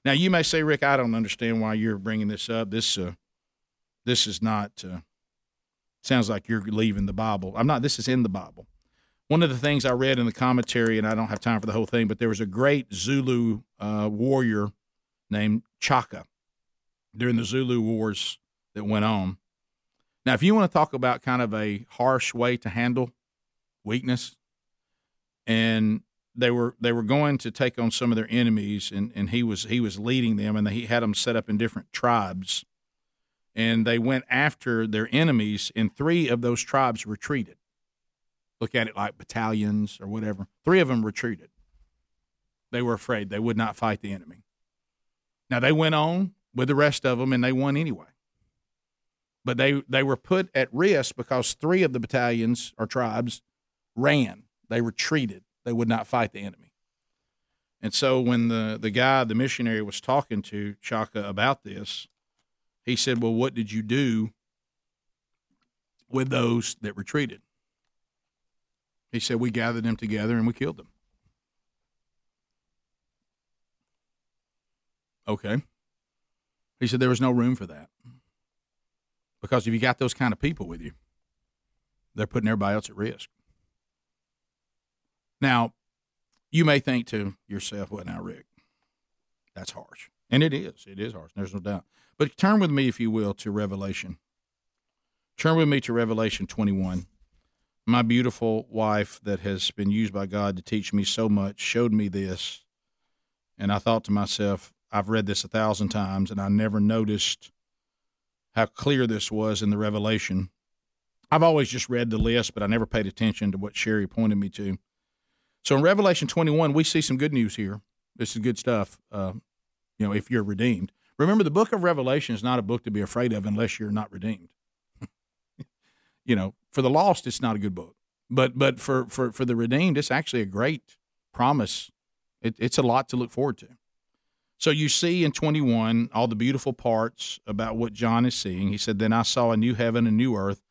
Now you may say, Rick, I don't understand why you're bringing this up. This uh, this is not. Uh, sounds like you're leaving the Bible. I'm not. This is in the Bible. One of the things I read in the commentary, and I don't have time for the whole thing, but there was a great Zulu uh, warrior named Chaka during the Zulu Wars that went on. Now, if you want to talk about kind of a harsh way to handle weakness, and they were they were going to take on some of their enemies, and, and he was he was leading them, and he had them set up in different tribes, and they went after their enemies, and three of those tribes retreated. Look at it like battalions or whatever. Three of them retreated. They were afraid they would not fight the enemy. Now they went on with the rest of them, and they won anyway. But they they were put at risk because three of the battalions or tribes ran. They retreated they would not fight the enemy. And so when the, the guy, the missionary, was talking to Chaka about this, he said, Well, what did you do with those that retreated? He said, We gathered them together and we killed them. Okay. He said, There was no room for that. Because if you got those kind of people with you, they're putting everybody else at risk. Now, you may think to yourself, well, now, Rick, that's harsh. And it is. It is harsh. There's no doubt. But turn with me, if you will, to Revelation. Turn with me to Revelation 21. My beautiful wife, that has been used by God to teach me so much, showed me this. And I thought to myself, I've read this a thousand times, and I never noticed how clear this was in the Revelation. I've always just read the list, but I never paid attention to what Sherry pointed me to. So in Revelation 21, we see some good news here. This is good stuff. Uh, you know, if you're redeemed. Remember, the book of Revelation is not a book to be afraid of unless you're not redeemed. [LAUGHS] you know, for the lost, it's not a good book, but but for for for the redeemed, it's actually a great promise. It, it's a lot to look forward to. So you see in 21 all the beautiful parts about what John is seeing. He said, "Then I saw a new heaven and new earth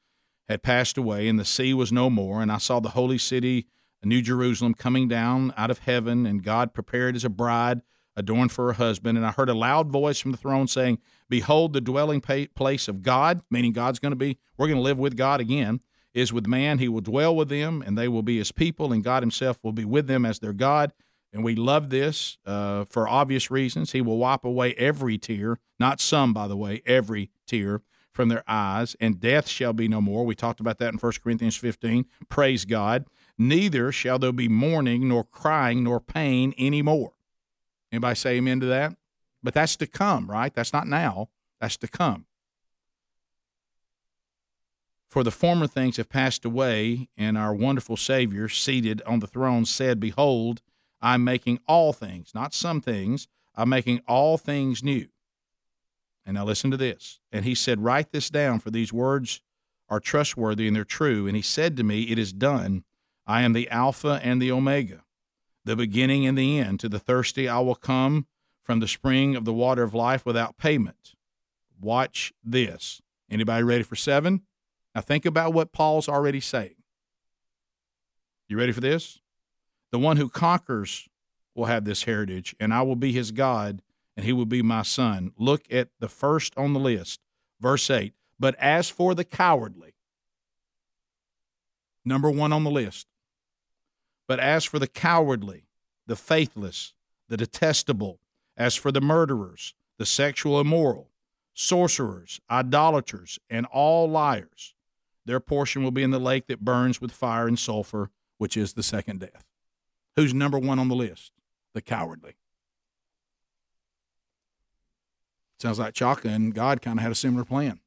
had passed away, and the sea was no more, and I saw the holy city." a new Jerusalem coming down out of heaven, and God prepared as a bride adorned for her husband. And I heard a loud voice from the throne saying, Behold, the dwelling place of God, meaning God's going to be, we're going to live with God again, is with man. He will dwell with them, and they will be his people, and God himself will be with them as their God. And we love this uh, for obvious reasons. He will wipe away every tear, not some, by the way, every tear from their eyes, and death shall be no more. We talked about that in 1 Corinthians 15. Praise God neither shall there be mourning, nor crying, nor pain anymore. Anybody say amen to that? But that's to come, right? That's not now. That's to come. For the former things have passed away, and our wonderful Savior, seated on the throne, said, Behold, I'm making all things, not some things, I'm making all things new. And now listen to this. And he said, Write this down, for these words are trustworthy and they're true. And he said to me, It is done. I am the Alpha and the Omega, the beginning and the end. To the thirsty, I will come from the spring of the water of life without payment. Watch this. Anybody ready for seven? Now think about what Paul's already saying. You ready for this? The one who conquers will have this heritage, and I will be his God, and he will be my son. Look at the first on the list, verse 8. But as for the cowardly, number one on the list, but as for the cowardly, the faithless, the detestable, as for the murderers, the sexual immoral, sorcerers, idolaters, and all liars, their portion will be in the lake that burns with fire and sulfur, which is the second death. Who's number one on the list? The cowardly. Sounds like Chaka and God kind of had a similar plan.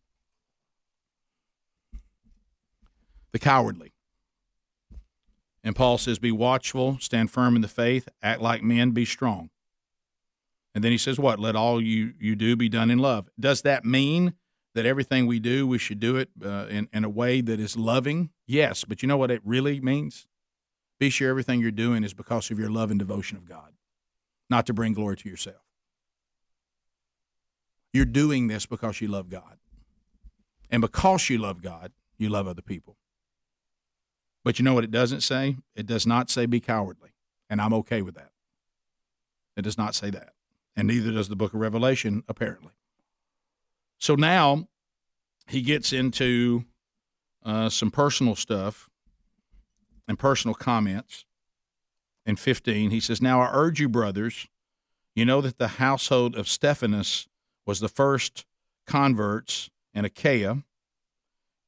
The cowardly. And Paul says, Be watchful, stand firm in the faith, act like men, be strong. And then he says, What? Let all you, you do be done in love. Does that mean that everything we do, we should do it uh, in, in a way that is loving? Yes. But you know what it really means? Be sure everything you're doing is because of your love and devotion of God, not to bring glory to yourself. You're doing this because you love God. And because you love God, you love other people. But you know what it doesn't say? It does not say be cowardly. And I'm okay with that. It does not say that. And neither does the book of Revelation, apparently. So now he gets into uh, some personal stuff and personal comments. In 15, he says, Now I urge you, brothers, you know that the household of Stephanas was the first converts in Achaia,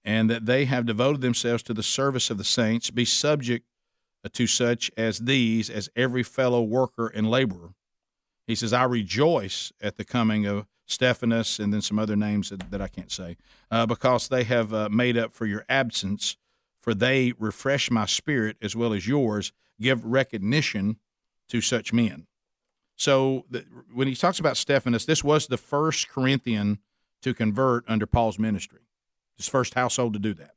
and that they have devoted themselves to the service of the saints. Be subject to such as these, as every fellow worker and laborer. He says, I rejoice at the coming of Stephanas and then some other names that, that I can't say, uh, because they have uh, made up for your absence for they refresh my spirit as well as yours. Give recognition to such men. So the, when he talks about Stephanas, this was the first Corinthian to convert under Paul's ministry, his first household to do that,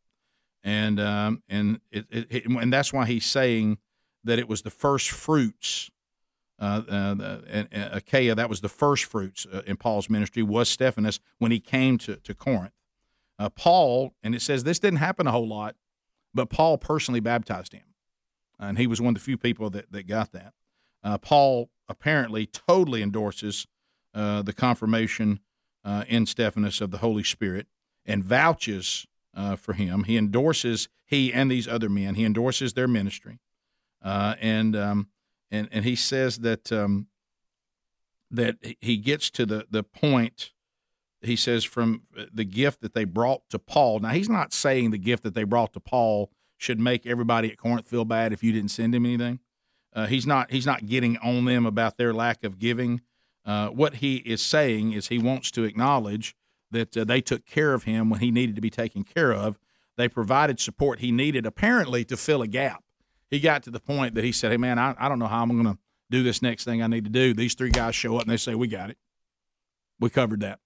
and um, and it, it, and that's why he's saying that it was the first fruits. Uh, uh, the, uh, Achaia, that was the first fruits uh, in Paul's ministry, was Stephanas when he came to, to Corinth. Uh, Paul, and it says this didn't happen a whole lot but Paul personally baptized him, and he was one of the few people that, that got that. Uh, Paul apparently totally endorses uh, the confirmation uh, in Stephanas of the Holy Spirit and vouches uh, for him. He endorses he and these other men. He endorses their ministry, uh, and um, and and he says that um, that he gets to the the point he says from uh, the gift that they brought to Paul. Now he's not saying the gift that they brought to Paul should make everybody at Corinth feel bad if you didn't send him anything. Uh, he's not he's not getting on them about their lack of giving. Uh, what he is saying is he wants to acknowledge that uh, they took care of him when he needed to be taken care of. They provided support he needed, apparently, to fill a gap. He got to the point that he said, "Hey, man, I, I don't know how I'm going to do this next thing I need to do." These three guys show up and they say, "We got it. We covered that."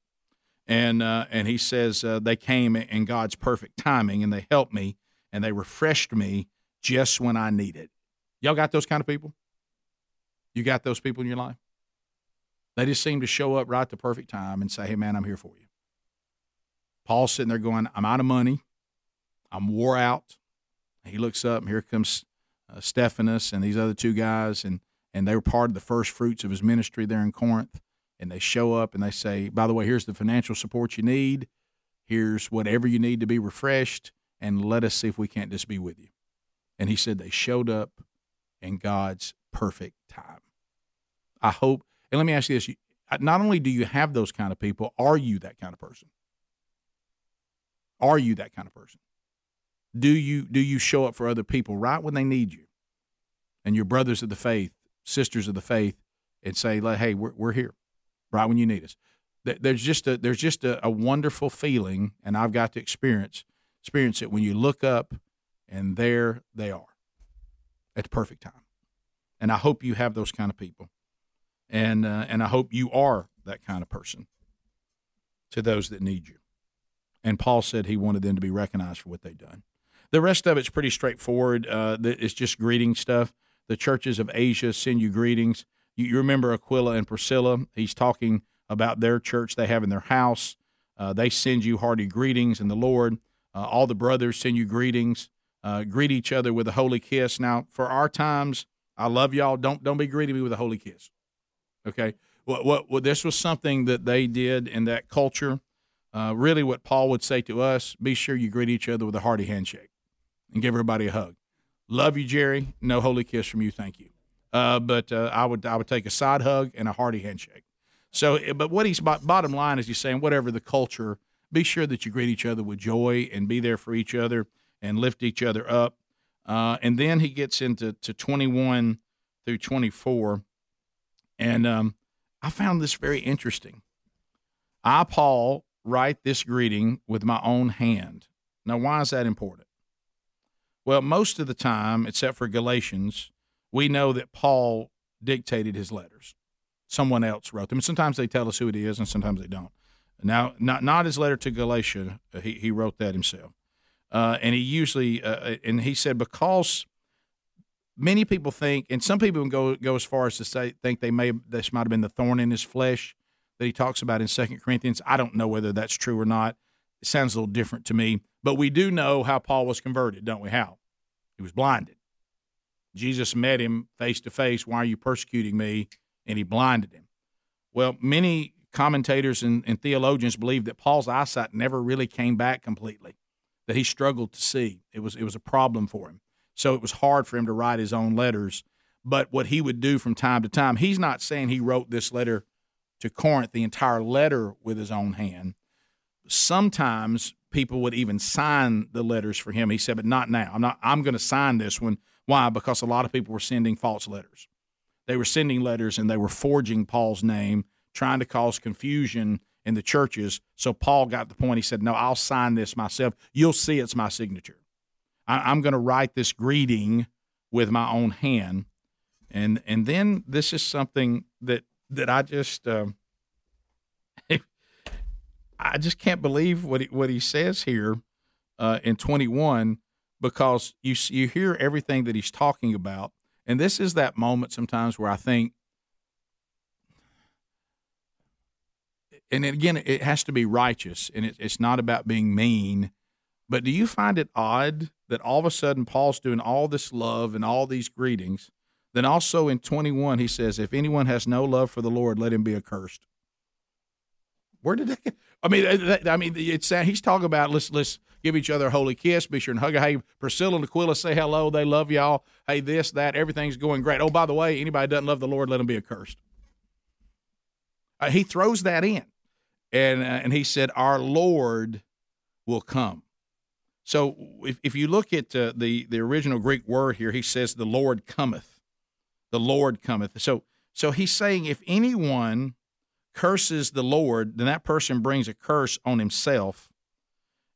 And uh, and he says uh, they came in God's perfect timing and they helped me and they refreshed me just when I needed. Y'all got those kind of people? You got those people in your life? They just seem to show up right at the perfect time and say, "Hey, man, I'm here for you." Paul's sitting there going, "I'm out of money. I'm wore out." He looks up and here comes uh, Stephanas and these other two guys, and and they were part of the first fruits of his ministry there in Corinth and they show up and they say, by the way, here's the financial support you need. Here's whatever you need to be refreshed, and let us see if we can't just be with you. And he said they showed up in God's perfect time. I hope, and let me ask you this not only do you have those kind of people, are you that kind of person? Are you that kind of person? Do you do you show up for other people right when they need you? And your brothers of the faith, sisters of the faith, and say, "Hey, we're we're here right when you need us. There's just a there's just a, a wonderful feeling, and I've got to experience experience it when you look up, and there they are at the perfect time. And I hope you have those kind of people, and uh, and I hope you are that kind of person to those that need you. And Paul said he wanted them to be recognized for what they've done. The rest of it's pretty straightforward. Uh, it's just greeting stuff. The churches of Asia send you greetings. You, you remember Aquila and Priscilla? He's talking about their church they have in their house. Uh, they send you hearty greetings in the Lord. Uh, all the brothers send you greetings. Uh, greet each other with a holy kiss. Now, for our times, I love y'all. Don't don't be greeting me with a holy kiss. Okay. What what, what this was something that they did in that culture. Uh, really, what Paul would say to us: Be sure you greet each other with a hearty handshake and give everybody a hug. Love you, Jerry. No holy kiss from you, thank you. Uh, but uh, I would I would take a side hug and a hearty handshake. So, eh, but what he's bottom line is he's saying whatever the culture, be sure that you greet each other with joy and be there for each other and lift each other up. Uh, and then he gets into to 21 through 24, and um, I found this very interesting. I, Paul, write this greeting with my own hand. Now, why is that important? Well, most of the time, except for Galatians, we know that Paul dictated his letters. Someone else wrote them. Sometimes they tell us who it is, and sometimes they don't. Now, not not his letter to Galatia. Uh, he he wrote that himself, uh, and he usually uh, uh, and he said because many people think, and some people go go as far as to say think they may this might have been the thorn in his flesh that he talks about in Second Corinthians. I don't know whether that's true or not. It sounds a little different to me, but we do know how Paul was converted, don't we? How he was blinded. Jesus met him face to face. Why are you persecuting me? And he blinded him. Well, many commentators and, and, theologians believe that Paul's eyesight never really came back completely, that he struggled to see. It was it was a problem for him. So it was hard for him to write his own letters. But what he would do from time to time, he's not saying he wrote this letter to Corinth, the entire letter with his own hand. Sometimes people would even sign the letters for him. He said, but not now. I'm not I'm going to sign this one why? Because a lot of people were sending false letters. They were sending letters and they were forging Paul's name, trying to cause confusion in the churches. So Paul got the point. He said, No, I'll sign this myself. You'll see it's my signature. I, am going to write this greeting with my own hand. And and then this is something that that I just uh, [LAUGHS] I just can't believe what he, what he says here uh, in 21 because you you hear everything that he's talking about, and this is that moment sometimes where I think, and again, it has to be righteous, and it, it's not about being mean. But do you find it odd that all of a sudden Paul's doing all this love and all these greetings? Then also in 21, he says, If anyone has no love for the Lord, let him be accursed. Where did that get? I mean, I mean, it's he's talking about let's let's give each other a holy kiss. Be sure and hug. Hey, Priscilla and Aquila say hello. They love y'all. Hey, this that everything's going great. Oh, by the way, anybody doesn't love the Lord, let him be accursed. Uh, he throws that in, and uh, and he said, "Our Lord will come." So if if you look at uh, the the original Greek word here, he says, "The Lord cometh." The Lord cometh. So so he's saying if anyone curses the Lord, then that person brings a curse on himself.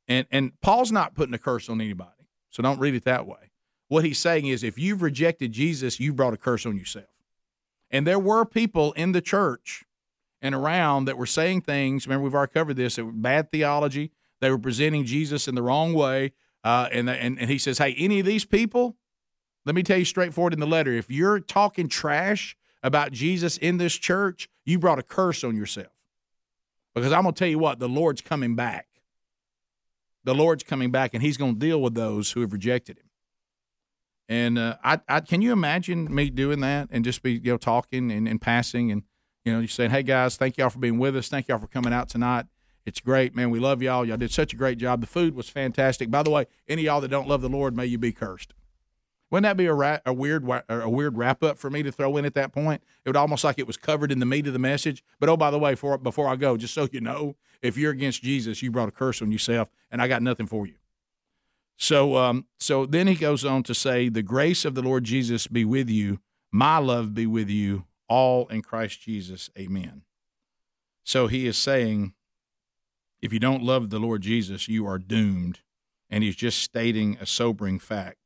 And and Paul's not putting a curse on anybody. So don't read it that way. What he's saying is if you've rejected Jesus, you brought a curse on yourself. And there were people in the church and around that were saying things. Remember, we've already covered this. It was bad theology. They were presenting Jesus in the wrong way. Uh, and, and and he says, "Hey, any of these people, let me tell you straightforward in the letter. If you're talking trash about Jesus in this church, you brought a curse on yourself. Because I'm going to tell you what, the Lord's coming back. The Lord's coming back, and He's going to deal with those who have rejected Him. And uh, I, I, can you imagine me doing that and just be you know talking and, and passing and you know you saying, "Hey guys, thank y'all for being with us. Thank y'all for coming out tonight. It's great, man. We love y'all. Y'all did such a great job. The food was fantastic. By the way, any y'all that don't love the Lord, may you be cursed." Wouldn't that be a, ra- a weird a weird wrap up for me to throw in at that point? It would almost like it was covered in the meat of the message. But oh, by the way, for, before I go, just so you know, if you're against Jesus, you brought a curse on yourself, and I got nothing for you. So, um, so then he goes on to say, "The grace of the Lord Jesus be with you. My love be with you. All in Christ Jesus. Amen." So he is saying, if you don't love the Lord Jesus, you are doomed, and he's just stating a sobering fact.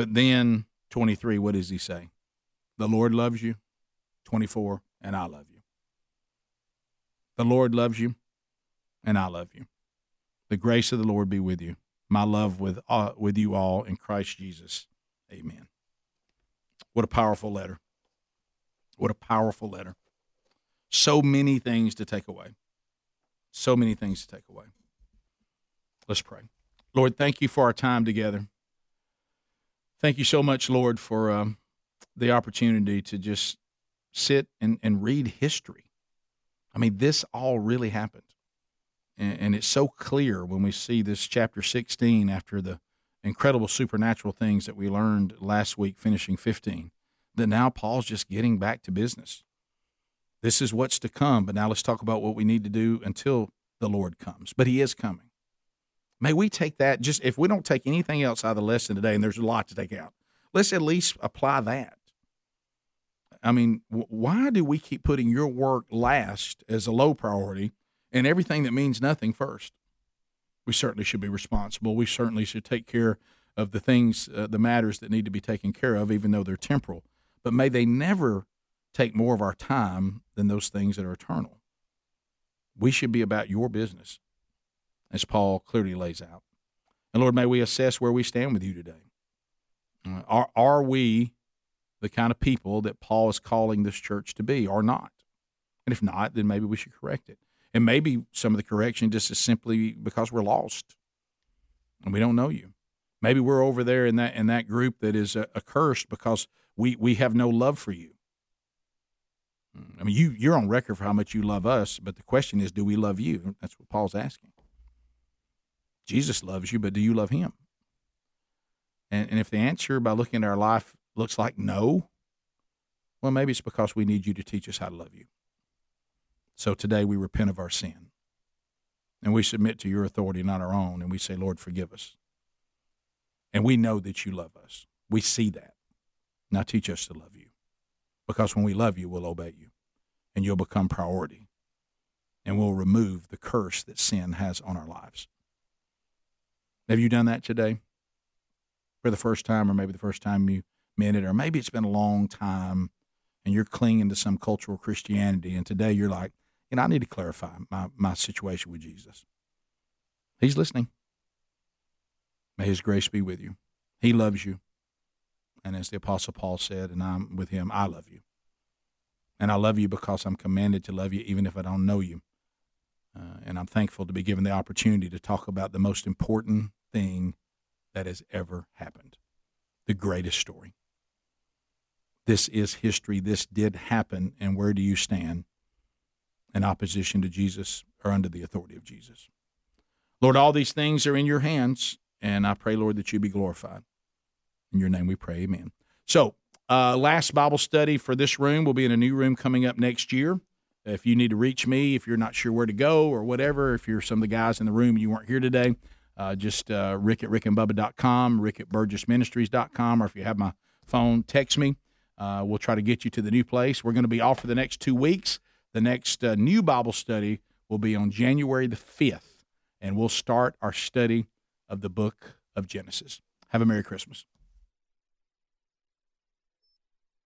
But then 23, what does he say? The Lord loves you. 24, and I love you. The Lord loves you, and I love you. The grace of the Lord be with you. My love with uh, with you all in Christ Jesus. Amen. What a powerful letter. What a powerful letter. So many things to take away. So many things to take away. Let's pray. Lord, thank you for our time together. Thank you so much, Lord, for um, the opportunity to just sit and, and read history. I mean, this all really happened. And, and it's so clear when we see this chapter 16 after the incredible supernatural things that we learned last week, finishing 15, that now Paul's just getting back to business. This is what's to come, but now let's talk about what we need to do until the Lord comes. But He is coming. May we take that just if we don't take anything else out of the lesson today, and there's a lot to take out, let's at least apply that. I mean, why do we keep putting your work last as a low priority and everything that means nothing first? We certainly should be responsible. We certainly should take care of the things, uh, the matters that need to be taken care of, even though they're temporal. But may they never take more of our time than those things that are eternal. We should be about your business, as Paul clearly lays out. And Lord, may we assess where we stand with you today. Uh, are, are we the kind of people that Paul is calling this church to be or not? And if not, then maybe we should correct it. And maybe some of the correction just is simply because we're lost and we don't know you. Maybe we're over there in that in that group that is uh, accursed because we we have no love for you. I mean, you you're on record for how much you love us, but the question is, do we love you? That's what Paul's asking. Jesus loves you, but do you love him? And and if the answer by looking at our life looks like no, well, maybe it's because we need you to teach us how to love you. So today we repent of our sin. And we submit to your authority, not our own, and we say, Lord, forgive us. And we know that you love us. We see that. Now teach us to love you because when we love you, we'll obey you and you'll become priority and we'll remove the curse that sin has on our lives. Have you done that today? For the first time, or maybe the first time you meant it, or maybe it's been a long time and you're clinging to some cultural Christianity, and today you're like, you know, I need to clarify my, my situation with Jesus. He's listening. May his grace be with you. He loves you. And as the Apostle Paul said, and I'm with him, I love you. And I love you because I'm commanded to love you even if I don't know you. Uh, and I'm thankful to be given the opportunity to talk about the most important thing that has ever happened the greatest story. This is history. This did happen. And where do you stand? In opposition to Jesus or under the authority of Jesus? Lord, all these things are in your hands. And I pray, Lord, that you be glorified. In your name we pray, amen. So, uh, last Bible study for this room will be in a new room coming up next year. If you need to reach me, if you're not sure where to go or whatever, if you're some of the guys in the room you weren't here today, uh, just uh, rick at rickandbubba.com, rick at burgessministries.com, or if you have my phone, text me. Uh, we'll try to get you to the new place. We're going to be off for the next two weeks. The next uh, new Bible study will be on January the 5th, and we'll start our study of the book of Genesis. Have a Merry Christmas.